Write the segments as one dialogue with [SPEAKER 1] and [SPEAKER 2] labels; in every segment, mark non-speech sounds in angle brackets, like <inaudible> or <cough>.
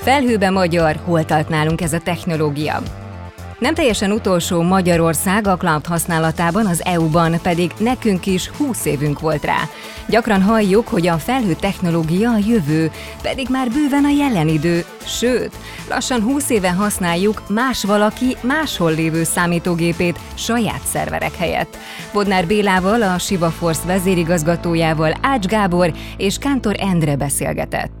[SPEAKER 1] Felhőbe magyar, hol tart nálunk ez a technológia? Nem teljesen utolsó Magyarország a cloud használatában az EU-ban, pedig nekünk is 20 évünk volt rá. Gyakran halljuk, hogy a felhő technológia a jövő, pedig már bőven a jelen idő, sőt, lassan 20 éve használjuk más valaki máshol lévő számítógépét saját szerverek helyett. Bodnár Bélával, a Siva Force vezérigazgatójával Ács Gábor és Kántor Endre beszélgetett.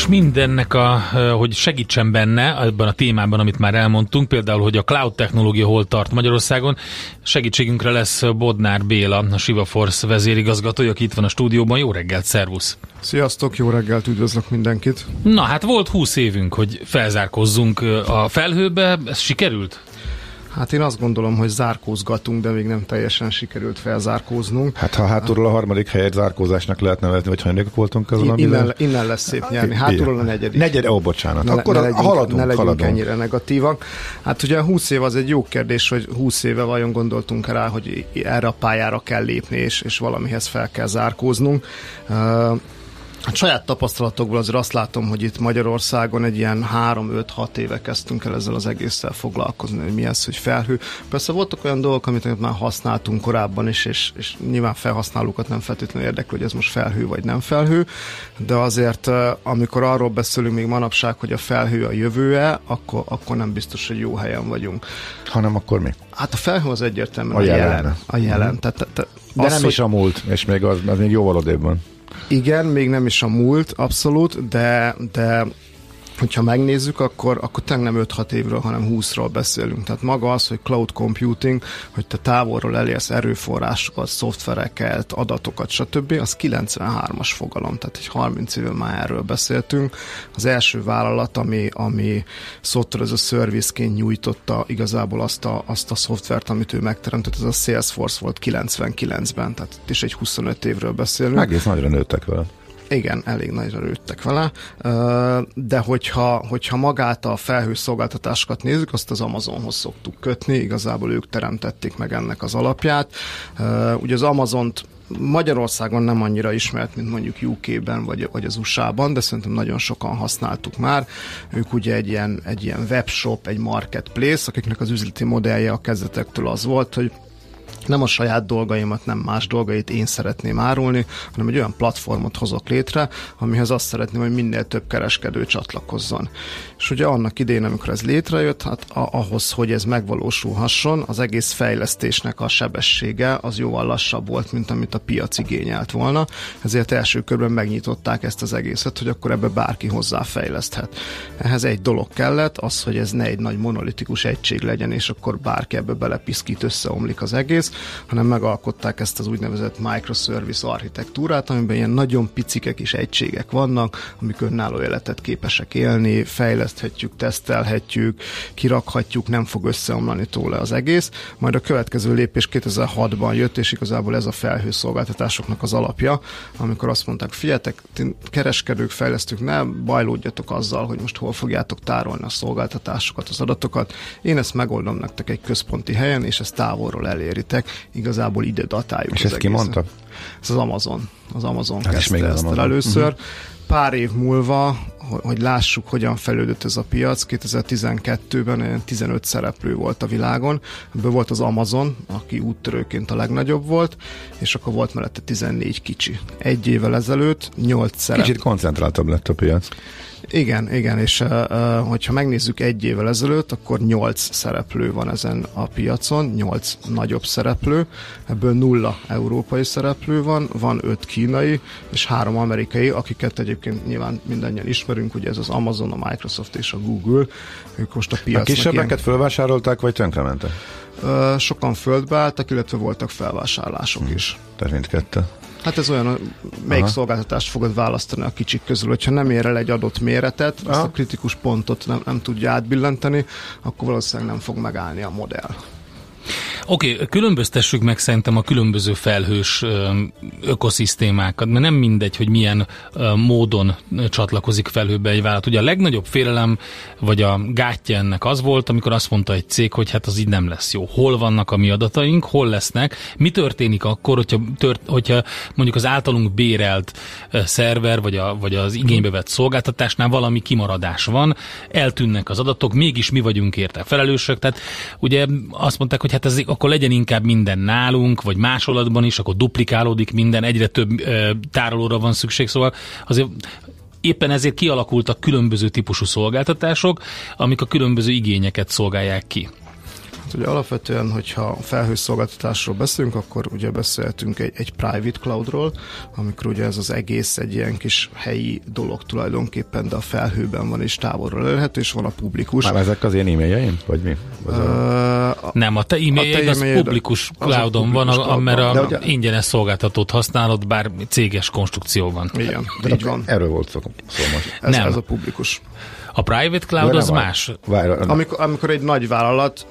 [SPEAKER 2] És mindennek, a, hogy segítsen benne ebben a témában, amit már elmondtunk, például, hogy a cloud technológia hol tart Magyarországon, segítségünkre lesz Bodnár Béla, a Siva Force vezérigazgatója, aki itt van a stúdióban. Jó reggelt, szervusz!
[SPEAKER 3] Sziasztok, jó reggelt, üdvözlök mindenkit!
[SPEAKER 2] Na hát volt 20 évünk, hogy felzárkozzunk a felhőbe, ez sikerült?
[SPEAKER 3] Hát én azt gondolom, hogy zárkózgatunk, de még nem teljesen sikerült felzárkóznunk.
[SPEAKER 4] Hát ha hátulról a harmadik helyet zárkózásnak lehet nevezni, vagy hanyagok voltunk azon,
[SPEAKER 3] innen, innen lesz szép nyerni. Hátulról a negyedik.
[SPEAKER 4] Negyed, ó, bocsánat.
[SPEAKER 3] Ne,
[SPEAKER 4] Akkor
[SPEAKER 3] ne legyünk,
[SPEAKER 4] haladunk,
[SPEAKER 3] ne legyünk
[SPEAKER 4] haladunk.
[SPEAKER 3] ennyire negatívak. Hát ugye 20 év az egy jó kérdés, hogy 20 éve vajon gondoltunk rá, hogy erre a pályára kell lépni, és, és valamihez fel kell zárkóznunk. Uh, Hát saját tapasztalatokból azért azt látom, hogy itt Magyarországon egy ilyen 3-5-6 éve kezdtünk el ezzel az egésszel foglalkozni, hogy mi ez, hogy felhő. Persze voltak olyan dolgok, amit már használtunk korábban is, és, és nyilván felhasználókat nem feltétlenül érdekli, hogy ez most felhő vagy nem felhő, de azért amikor arról beszélünk még manapság, hogy a felhő a jövője, akkor, akkor nem biztos, hogy jó helyen vagyunk.
[SPEAKER 4] Hanem akkor mi?
[SPEAKER 3] Hát a felhő az egyértelműen
[SPEAKER 4] A
[SPEAKER 3] a
[SPEAKER 4] jelen.
[SPEAKER 3] jelen. A jelen.
[SPEAKER 4] Mhm.
[SPEAKER 3] Tehát, tehát,
[SPEAKER 4] De
[SPEAKER 3] az,
[SPEAKER 4] nem
[SPEAKER 3] hogy-
[SPEAKER 4] is a múlt, és még az, az még jóval odébb van.
[SPEAKER 3] Igen, még nem is a múlt, abszolút, de, de hogyha megnézzük, akkor, akkor tényleg nem 5-6 évről, hanem 20-ról beszélünk. Tehát maga az, hogy cloud computing, hogy te távolról elérsz erőforrásokat, szoftvereket, adatokat, stb., az 93-as fogalom, tehát egy 30 éve már erről beszéltünk. Az első vállalat, ami, ami software as a service-ként nyújtotta igazából azt a, azt a szoftvert, amit ő megteremtett, ez a Salesforce volt 99-ben, tehát itt is egy 25 évről beszélünk.
[SPEAKER 4] Egész nagyra nőttek vele.
[SPEAKER 3] Igen, elég nagyra rőttek vele, de hogyha, hogyha magát a felhő szolgáltatásokat nézzük, azt az Amazonhoz szoktuk kötni, igazából ők teremtették meg ennek az alapját. Ugye az Amazont Magyarországon nem annyira ismert, mint mondjuk UK-ben vagy, vagy az USA-ban, de szerintem nagyon sokan használtuk már. Ők ugye egy ilyen, egy ilyen webshop, egy marketplace, akiknek az üzleti modellje a kezdetektől az volt, hogy nem a saját dolgaimat, nem más dolgait én szeretném árulni, hanem egy olyan platformot hozok létre, amihez azt szeretném, hogy minél több kereskedő csatlakozzon. És ugye annak idején, amikor ez létrejött, hát ahhoz, hogy ez megvalósulhasson, az egész fejlesztésnek a sebessége az jóval lassabb volt, mint amit a piac igényelt volna, ezért első körben megnyitották ezt az egészet, hogy akkor ebbe bárki hozzáfejleszthet. Ehhez egy dolog kellett, az, hogy ez ne egy nagy monolitikus egység legyen, és akkor bárki ebbe belepiszkít, összeomlik az egész, hanem megalkották ezt az úgynevezett microservice architektúrát, amiben ilyen nagyon picike kis egységek vannak, amik önálló életet képesek élni, fejleszthetjük, tesztelhetjük, kirakhatjuk, nem fog összeomlani tőle az egész. Majd a következő lépés 2006-ban jött, és igazából ez a felhőszolgáltatásoknak az alapja, amikor azt mondták, figyeljetek, ti kereskedők, fejlesztők, ne bajlódjatok azzal, hogy most hol fogjátok tárolni a szolgáltatásokat, az adatokat. Én ezt megoldom nektek egy központi helyen, és ezt távolról eléritek. Igazából ide datáljuk.
[SPEAKER 4] És ezt ki mondta?
[SPEAKER 3] Ez az Amazon. Az Amazon
[SPEAKER 4] Hát
[SPEAKER 3] kezdte ezt el először. Pár év múlva, hogy- lássuk, hogyan fejlődött ez a piac, 2012-ben olyan 15 szereplő volt a világon. Ebből volt az Amazon, aki úttörőként a legnagyobb volt, és akkor volt mellette 14 kicsi. Egy évvel ezelőtt 8 szereplő.
[SPEAKER 4] Kicsit koncentráltabb lett a piac.
[SPEAKER 3] Igen, igen, és hogyha megnézzük egy évvel ezelőtt, akkor nyolc szereplő van ezen a piacon, nyolc nagyobb szereplő, ebből nulla európai szereplő van, van öt kínai és három amerikai, akiket egyébként nyilván mindannyian ismerünk, ugye ez az Amazon, a Microsoft és a Google, ők most a piacnak
[SPEAKER 4] A kisebbeket ilyen... fölvásárolták, vagy tönkrementek?
[SPEAKER 3] Sokan földbe álltak, illetve voltak felvásárlások hmm. is.
[SPEAKER 4] Tehát mindkettő.
[SPEAKER 3] Hát ez olyan, melyik Aha. szolgáltatást fogod választani a kicsik közül. Hogyha nem ér el egy adott méretet, Aha. ezt a kritikus pontot nem, nem tudja átbillenteni, akkor valószínűleg nem fog megállni a modell.
[SPEAKER 2] Oké, okay, különböztessük meg szerintem a különböző felhős ökoszisztémákat, mert nem mindegy, hogy milyen módon csatlakozik felhőbe egy vállalat. Ugye a legnagyobb félelem, vagy a gátja ennek az volt, amikor azt mondta egy cég, hogy hát az így nem lesz jó. Hol vannak a mi adataink, hol lesznek, mi történik akkor, hogyha, tört, hogyha mondjuk az általunk bérelt szerver, vagy, a, vagy az igénybe vett szolgáltatásnál valami kimaradás van, eltűnnek az adatok, mégis mi vagyunk érte felelősök. Tehát ugye azt mondták, hogy hát ez akkor legyen inkább minden nálunk, vagy másolatban is, akkor duplikálódik minden, egyre több ö, tárolóra van szükség, szóval azért éppen ezért kialakultak különböző típusú szolgáltatások, amik a különböző igényeket szolgálják ki.
[SPEAKER 3] Hát ugye alapvetően, hogyha felhőszolgáltatásról beszélünk, akkor ugye beszélhetünk egy, egy private cloudról, amikor ugye ez az egész egy ilyen kis helyi dolog tulajdonképpen, de a felhőben van és távolról elérhető, és van a publikus.
[SPEAKER 4] Már ezek az én e-mailjeim, vagy mi? Az uh,
[SPEAKER 2] a... Nem, a te e-mailjed az publikus cloudon van, a, mert a ugye... ingyenes szolgáltatót használod, bár céges konstrukció van.
[SPEAKER 3] Igen, de így van.
[SPEAKER 4] Erről volt szó, szó most.
[SPEAKER 3] Ez, Nem. ez a publikus.
[SPEAKER 2] A private cloud az más.
[SPEAKER 3] amikor, amikor egy nagy vállalat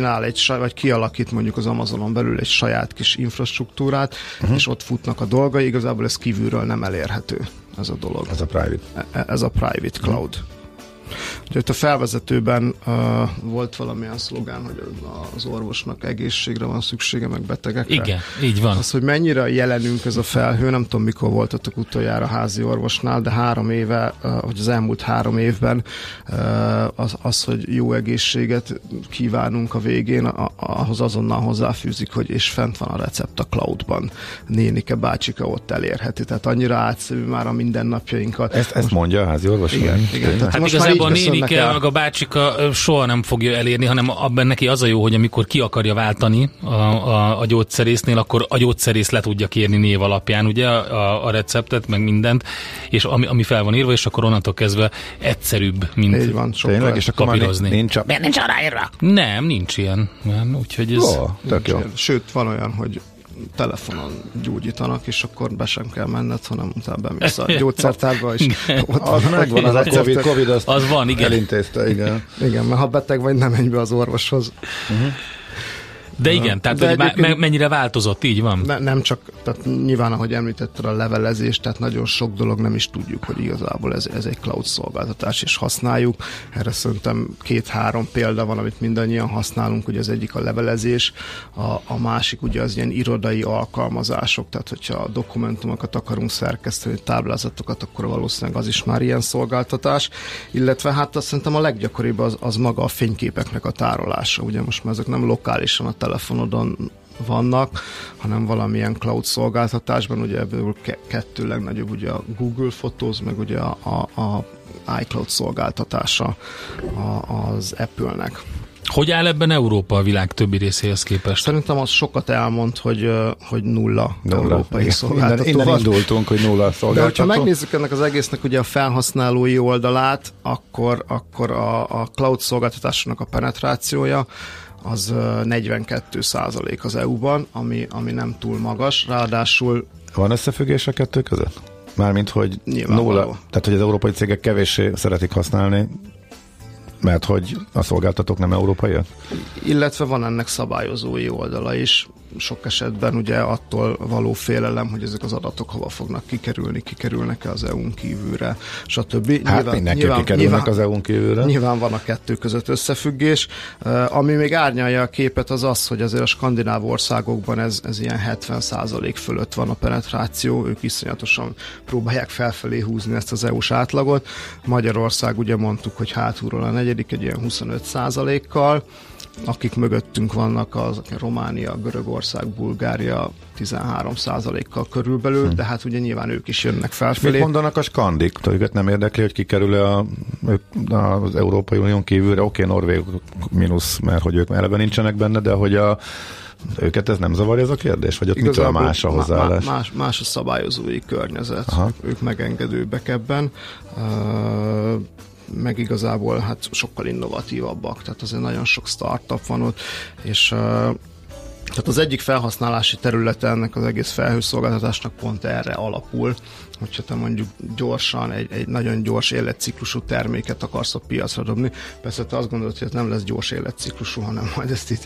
[SPEAKER 3] csinál egy vagy kialakít mondjuk az Amazonon belül egy saját kis infrastruktúrát, uh-huh. és ott futnak a dolgai, igazából ez kívülről nem elérhető ez a dolog.
[SPEAKER 4] Ez a private.
[SPEAKER 3] E, e, ez a private cloud. Uh-huh. Itt a felvezetőben uh, volt valamilyen szlogán, hogy az orvosnak egészségre van szüksége, meg betegekre.
[SPEAKER 2] Igen, így van.
[SPEAKER 3] Az, hogy mennyire jelenünk ez a felhő, nem tudom mikor voltatok utoljára házi orvosnál, de három éve, uh, vagy az elmúlt három évben uh, az, az, hogy jó egészséget kívánunk a végén, a, ahhoz azonnal hozzáfűzik, hogy és fent van a recept a cloudban. Nénike, bácsika ott elérheti. Tehát annyira átszerű már a mindennapjainkat.
[SPEAKER 4] Ezt, ezt mondja a házi orvos?
[SPEAKER 2] Igen, igen. Tehát hát most már a nénike, meg a bácsika soha nem fogja elérni, hanem abban neki az a jó, hogy amikor ki akarja váltani a, a, a gyógyszerésznél, akkor a gyógyszerész le tudja kérni név alapján, ugye, a, a receptet, meg mindent, és ami, ami fel van írva, és akkor onnantól kezdve egyszerűbb, mint
[SPEAKER 3] Így van,
[SPEAKER 4] Tényleg, és akkor papírozni.
[SPEAKER 2] Nincs, a... nincs arra írva? Nem, nincs ilyen. Úgyhogy ez...
[SPEAKER 3] Jó, tök jó. Sőt, van olyan, hogy telefonon gyógyítanak, és akkor be sem kell menned, hanem utána bemész a gyógyszertárba, és <laughs>
[SPEAKER 4] ott az megvan, az a COVID, COVID azt
[SPEAKER 2] az van, igen.
[SPEAKER 4] elintézte, igen.
[SPEAKER 3] Igen, mert ha beteg vagy, nem menj be az orvoshoz. Uh-huh.
[SPEAKER 2] De igen, tehát De hogy mennyire változott, így van?
[SPEAKER 3] Ne, nem csak, tehát nyilván, ahogy említetted a levelezés, tehát nagyon sok dolog nem is tudjuk, hogy igazából ez, ez egy cloud szolgáltatás, és használjuk. Erre szerintem két-három példa van, amit mindannyian használunk, ugye az egyik a levelezés, a, a másik ugye az ilyen irodai alkalmazások, tehát hogyha dokumentumokat akarunk szerkeszteni, táblázatokat, akkor valószínűleg az is már ilyen szolgáltatás, illetve hát azt szerintem a leggyakoribb az, az maga a fényképeknek a tárolása, ugye most már ezek nem lokálisan a telefonodon vannak, hanem valamilyen cloud szolgáltatásban, ugye ebből kettő legnagyobb, ugye a Google Photos, meg ugye a, a, a iCloud szolgáltatása a, az Apple-nek.
[SPEAKER 2] Hogy áll ebben Európa a világ többi részéhez képest?
[SPEAKER 3] Szerintem az sokat elmond, hogy, hogy nulla, nulla. európai szolgáltató
[SPEAKER 4] innen, innen indultunk, hogy nulla szolgáltató.
[SPEAKER 3] De ha megnézzük ennek az egésznek ugye a felhasználói oldalát, akkor, akkor a, a cloud szolgáltatásnak a penetrációja az 42 százalék az EU-ban, ami, ami nem túl magas, ráadásul...
[SPEAKER 4] Van összefüggés a kettő között? Mármint, hogy nulla, tehát hogy az európai cégek kevéssé szeretik használni, mert hogy a szolgáltatók nem európaiak?
[SPEAKER 3] Illetve van ennek szabályozói oldala is sok esetben ugye attól való félelem, hogy ezek az adatok hova fognak kikerülni, kikerülnek-e az EU-n kívülre, stb.
[SPEAKER 4] Hát nyilván, mindenki nyilván, kikerülnek nyilván, az EU-n kívülre.
[SPEAKER 3] Nyilván van a kettő között összefüggés. Ami még árnyalja a képet az az, hogy azért a skandináv országokban ez, ez ilyen 70% fölött van a penetráció, ők iszonyatosan próbálják felfelé húzni ezt az EU-s átlagot. Magyarország ugye mondtuk, hogy hátulról a negyedik egy ilyen 25%-kal, akik mögöttünk vannak, az Románia, Görögország, Bulgária 13%-kal körülbelül, hm. de hát ugye nyilván ők is jönnek felfelé.
[SPEAKER 4] Mit mondanak a skandik? Őket nem érdekli, hogy kikerül a, az Európai Unión kívülre? Oké, okay, Norvég mínusz, mert hogy ők eleve nincsenek benne, de hogy a őket ez nem zavarja ez a kérdés? Vagy ott mitől más a hozzáállás?
[SPEAKER 3] Más, más a szabályozói környezet. Aha. Ők megengedőbbek ebben. Meg igazából hát sokkal innovatívabbak, tehát azért nagyon sok startup van ott, és tehát az egyik felhasználási területe ennek az egész felhőszolgáltatásnak pont erre alapul, hogyha te mondjuk gyorsan, egy, egy nagyon gyors életciklusú terméket akarsz a piacra dobni. Persze te azt gondolod, hogy ez nem lesz gyors életciklusú, hanem majd ezt itt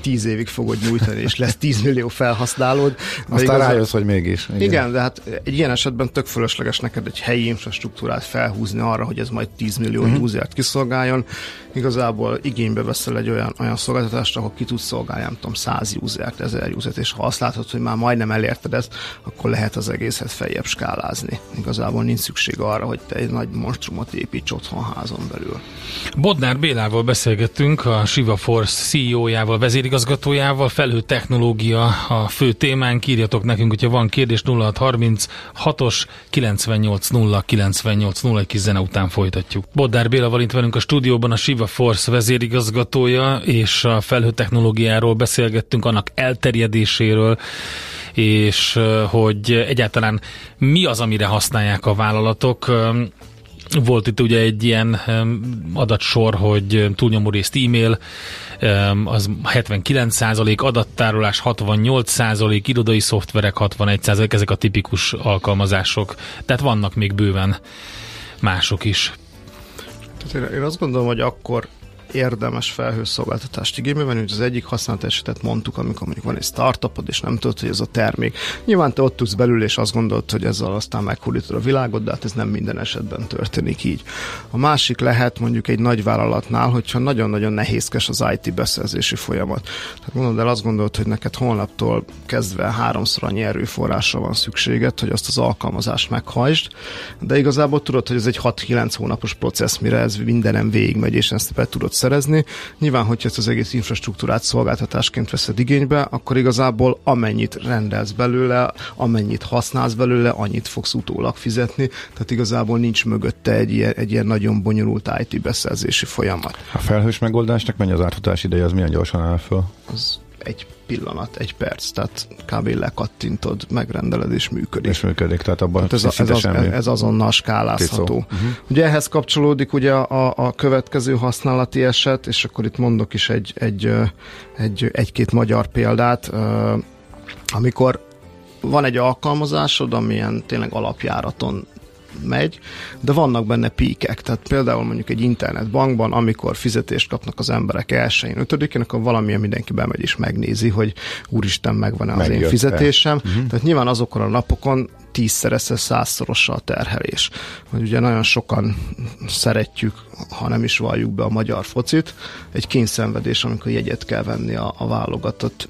[SPEAKER 3] tíz évig fogod nyújtani, és lesz tíz millió felhasználód.
[SPEAKER 4] Aztán igaz, rájössz, hogy mégis.
[SPEAKER 3] Igen. igen, de hát egy ilyen esetben tök fölösleges neked egy helyi infrastruktúrát felhúzni arra, hogy ez majd 10 millió uh-huh. usert kiszolgáljon. Igazából igénybe veszel egy olyan, olyan szolgáltatást, ahol ki tudsz szolgálni, nem tudom, 100 usert, 1000 usert, és ha azt látod, hogy már majdnem elérted ezt, akkor lehet az egészet feljebb skálázni ruházni. Igazából nincs szükség arra, hogy te egy nagy monstrumot építs otthon házon belül.
[SPEAKER 2] Bodnár Bélával beszélgettünk, a Shiva Force CEO-jával, vezérigazgatójával, felhő technológia a fő témánk. Írjatok nekünk, hogyha van kérdés 0636-os 980 980 egy kis zene után folytatjuk. Bodnár Béla van velünk a stúdióban, a Shiva Force vezérigazgatója, és a felhő technológiáról beszélgettünk, annak elterjedéséről, és hogy egyáltalán mi az, amire használják a vállalatok. Volt itt ugye egy ilyen adatsor, hogy túlnyomó részt e-mail, az 79%, adattárolás 68%, irodai szoftverek 61%, ezek a tipikus alkalmazások. Tehát vannak még bőven mások is.
[SPEAKER 3] Tehát én azt gondolom, hogy akkor érdemes felhőszolgáltatást igénybe venni, hogy az egyik használat esetet mondtuk, amikor mondjuk van egy startupod, és nem tudod, hogy ez a termék. Nyilván te ott tudsz belül, és azt gondolod, hogy ezzel aztán meghódítod a világot, de hát ez nem minden esetben történik így. A másik lehet mondjuk egy nagy vállalatnál, hogyha nagyon-nagyon nehézkes az IT beszerzési folyamat. Tehát mondod el, azt gondolod, hogy neked holnaptól kezdve háromszor annyi erőforrásra van szükséged, hogy azt az alkalmazást meghajtsd, de igazából tudod, hogy ez egy 6-9 hónapos processz, mire ez mindenem végigmegy, és ezt be tudod szerezni. Nyilván, hogyha ezt az egész infrastruktúrát szolgáltatásként veszed igénybe, akkor igazából amennyit rendelsz belőle, amennyit használsz belőle, annyit fogsz utólag fizetni, tehát igazából nincs mögötte egy ilyen, egy ilyen nagyon bonyolult IT beszerzési folyamat.
[SPEAKER 4] A felhős megoldásnak mennyi az átfutás ideje, az milyen gyorsan áll föl?
[SPEAKER 3] Az egy pillanat, egy perc, tehát kb. lekattintod, megrendeled és működik.
[SPEAKER 4] És működik, tehát abban
[SPEAKER 3] hát ez, ez, az, ez azonnal skálázható. Uh-huh. Ugye ehhez kapcsolódik ugye a, a következő használati eset, és akkor itt mondok is egy, egy, egy, egy-két magyar példát, amikor van egy alkalmazásod, amilyen tényleg alapjáraton megy, de vannak benne píkek. Tehát például mondjuk egy internetbankban, amikor fizetést kapnak az emberek elsőjén, ötödikén, akkor valamilyen mindenki bemegy és megnézi, hogy úristen, megvan-e az Megjött én fizetésem. Uh-huh. Tehát nyilván azokon a napokon tízszerese, százszorosa a terhelés. Hogy ugye nagyon sokan szeretjük, ha nem is valljuk be a magyar focit, egy kényszenvedés, amikor jegyet kell venni a, a válogatott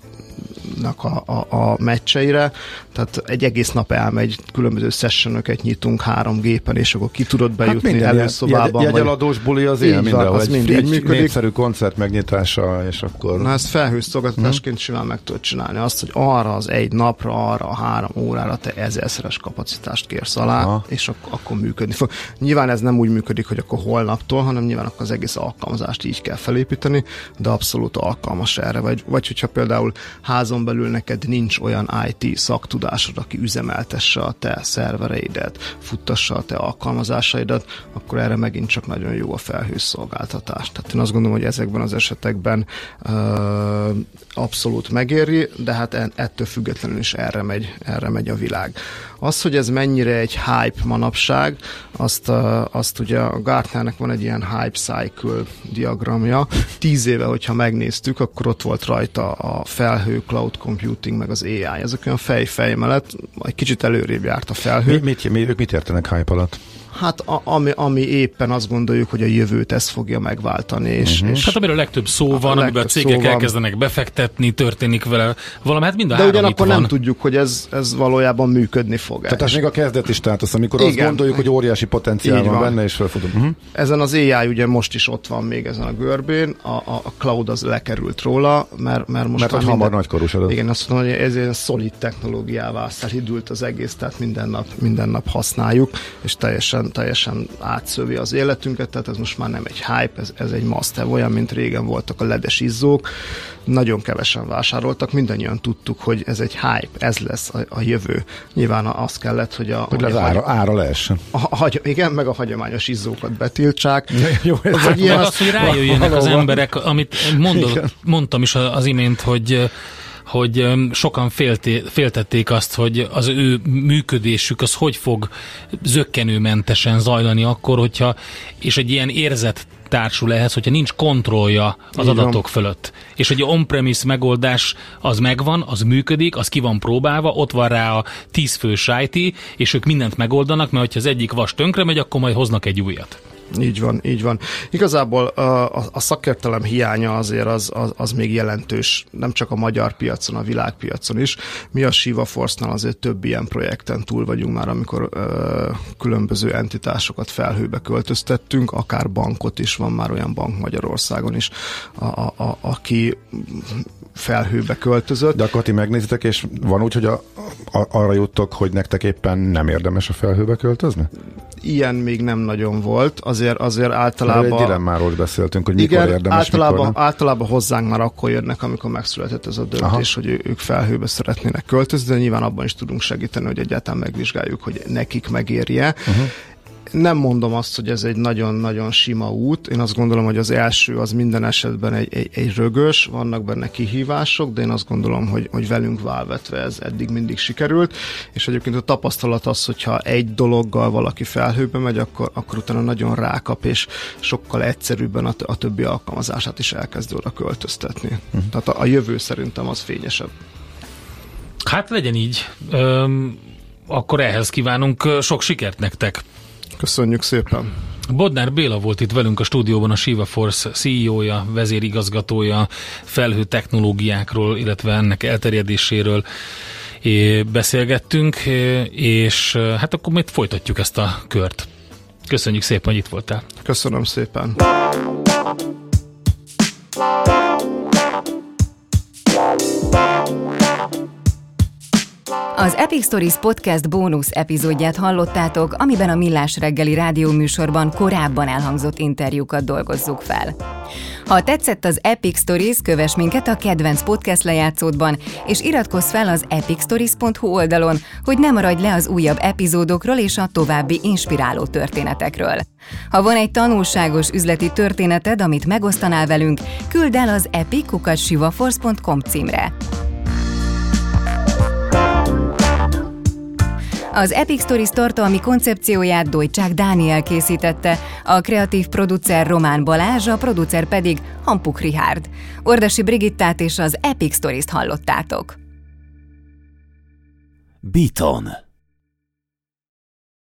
[SPEAKER 3] a, a, a meccseire, tehát egy egész nap elmegy, különböző sessionöket nyitunk három gépen, és akkor ki tudod hát bejutni hát előszobában.
[SPEAKER 4] Jegy, jegyeladós buli az ilyen minden, az egy, egy működik. népszerű koncert megnyitása, és akkor...
[SPEAKER 3] Na ezt felhőszolgáltatásként hmm. simán meg tudod csinálni. Azt, hogy arra az egy napra, arra a három órára te ezerszeres kapacitást kérsz alá, Aha. és ak- akkor működni fog. Nyilván ez nem úgy működik, hogy akkor holnaptól, hanem nyilván akkor az egész alkalmazást így kell felépíteni, de abszolút alkalmas erre. Vagy, vagy hogyha például házon belül neked nincs olyan IT szaktudásod, aki üzemeltesse a te szervereidet, futtassa a te alkalmazásaidat, akkor erre megint csak nagyon jó a felhőszolgáltatás. Tehát én azt gondolom, hogy ezekben az esetekben uh, abszolút megéri, de hát ettől függetlenül is erre megy, erre megy a világ. Az, hogy ez mennyire egy hype manapság, azt, azt ugye a Gartnernek van egy ilyen hype cycle diagramja. Tíz éve, hogyha megnéztük, akkor ott volt rajta a felhő, cloud computing, meg az AI. Ezek olyan fej-fej mellett, egy kicsit előrébb járt a felhő.
[SPEAKER 4] Mi, mit, mi, ők mit értenek hype alatt?
[SPEAKER 3] Hát a, ami, ami éppen azt gondoljuk, hogy a jövőt ezt fogja megváltani. És,
[SPEAKER 2] uh-huh.
[SPEAKER 3] és
[SPEAKER 2] hát amiről a legtöbb szó van, a amiben a cégek elkezdenek befektetni, történik vele valami, hát mind a
[SPEAKER 3] De ugyanakkor
[SPEAKER 2] nem
[SPEAKER 3] tudjuk, hogy ez, ez valójában működni fog.
[SPEAKER 4] Tehát ez még a kezdeti státusz, amikor Igen. azt gondoljuk, hogy óriási potenciál van, van benne, és felfogunk. Uh-huh.
[SPEAKER 3] Ezen az AI ugye most is ott van még ezen a görbén, a, a, a cloud az lekerült róla, mert, mert most
[SPEAKER 4] mert hogy hamar nagykorúsodott.
[SPEAKER 3] Igen, azt mondom, hogy ez egy szolid technológiává szelidült az egész, tehát minden nap, minden nap használjuk, és teljesen, teljesen átszövi az életünket, tehát ez most már nem egy hype, ez, ez egy must olyan, mint régen voltak a ledes izzók, nagyon kevesen vásároltak, mindannyian tudtuk, hogy ez egy hype, ez lesz a, a jövő. Nyilván az kellett, hogy a...
[SPEAKER 4] Hogy az a ára, ára leessen.
[SPEAKER 3] A, a, igen, meg a hagyományos izzókat betiltsák.
[SPEAKER 2] Jó, ez vagy ilyen az, hogy rájöjjenek az emberek, amit mondott, mondtam is az imént, hogy hogy sokan félté, féltették azt, hogy az ő működésük az hogy fog zöggenőmentesen zajlani akkor, hogyha, és egy ilyen érzet társul ehhez, hogyha nincs kontrollja az Igen. adatok fölött. És hogy a on-premise megoldás az megvan, az működik, az ki van próbálva, ott van rá a tízfős IT, és ők mindent megoldanak, mert hogyha az egyik vas tönkre megy, akkor majd hoznak egy újat.
[SPEAKER 3] Így van, így van. Igazából a, a, szakértelem hiánya azért az, az, az még jelentős, nem csak a magyar piacon, a világpiacon is. Mi a Shiva Force-nál azért több ilyen projekten túl vagyunk már, amikor ö, különböző entitásokat felhőbe költöztettünk, akár bankot is, van már olyan bank Magyarországon is, a, a, a, aki felhőbe költözött.
[SPEAKER 4] De akkor ti megnézitek, és van úgy, hogy a, a, arra juttok, hogy nektek éppen nem érdemes a felhőbe költözni?
[SPEAKER 3] Ilyen még nem nagyon volt, azért, azért általában... Mert
[SPEAKER 4] egy dilemmáról beszéltünk, hogy mikor igen, érdemes,
[SPEAKER 3] általában,
[SPEAKER 4] mikor
[SPEAKER 3] általában hozzánk már akkor jönnek, amikor megszületett ez a döntés, Aha. hogy ők felhőbe szeretnének költözni, de nyilván abban is tudunk segíteni, hogy egyáltalán megvizsgáljuk, hogy nekik megérje. Uh-huh nem mondom azt, hogy ez egy nagyon-nagyon sima út. Én azt gondolom, hogy az első az minden esetben egy, egy, egy rögös, vannak benne kihívások, de én azt gondolom, hogy, hogy velünk válvetve ez eddig mindig sikerült, és egyébként a tapasztalat az, hogyha egy dologgal valaki felhőbe megy, akkor, akkor utána nagyon rákap, és sokkal egyszerűbben a, a többi alkalmazását is elkezd oda költöztetni. Uh-huh. Tehát a, a jövő szerintem az fényesebb.
[SPEAKER 2] Hát legyen így. Öm, akkor ehhez kívánunk sok sikert nektek.
[SPEAKER 3] Köszönjük szépen!
[SPEAKER 2] Bodnár Béla volt itt velünk a stúdióban, a Shiva Force CEO-ja, vezérigazgatója, felhő technológiákról, illetve ennek elterjedéséről beszélgettünk, és hát akkor majd folytatjuk ezt a kört. Köszönjük szépen, hogy itt voltál.
[SPEAKER 3] Köszönöm szépen.
[SPEAKER 1] Az Epic Stories Podcast bónusz epizódját hallottátok, amiben a Millás reggeli rádióműsorban korábban elhangzott interjúkat dolgozzuk fel. Ha tetszett az Epic Stories, kövess minket a kedvenc podcast lejátszódban, és iratkozz fel az epicstories.hu oldalon, hogy ne maradj le az újabb epizódokról és a további inspiráló történetekről. Ha van egy tanulságos üzleti történeted, amit megosztanál velünk, küld el az epic.sivaforce.com címre. Az Epic Stories tartalmi koncepcióját Dojcsák Dániel készítette, a kreatív producer Román Balázs, a producer pedig Hampuk Rihárd. Ordasi Brigittát és az Epic Stories-t hallottátok.
[SPEAKER 5] Beaton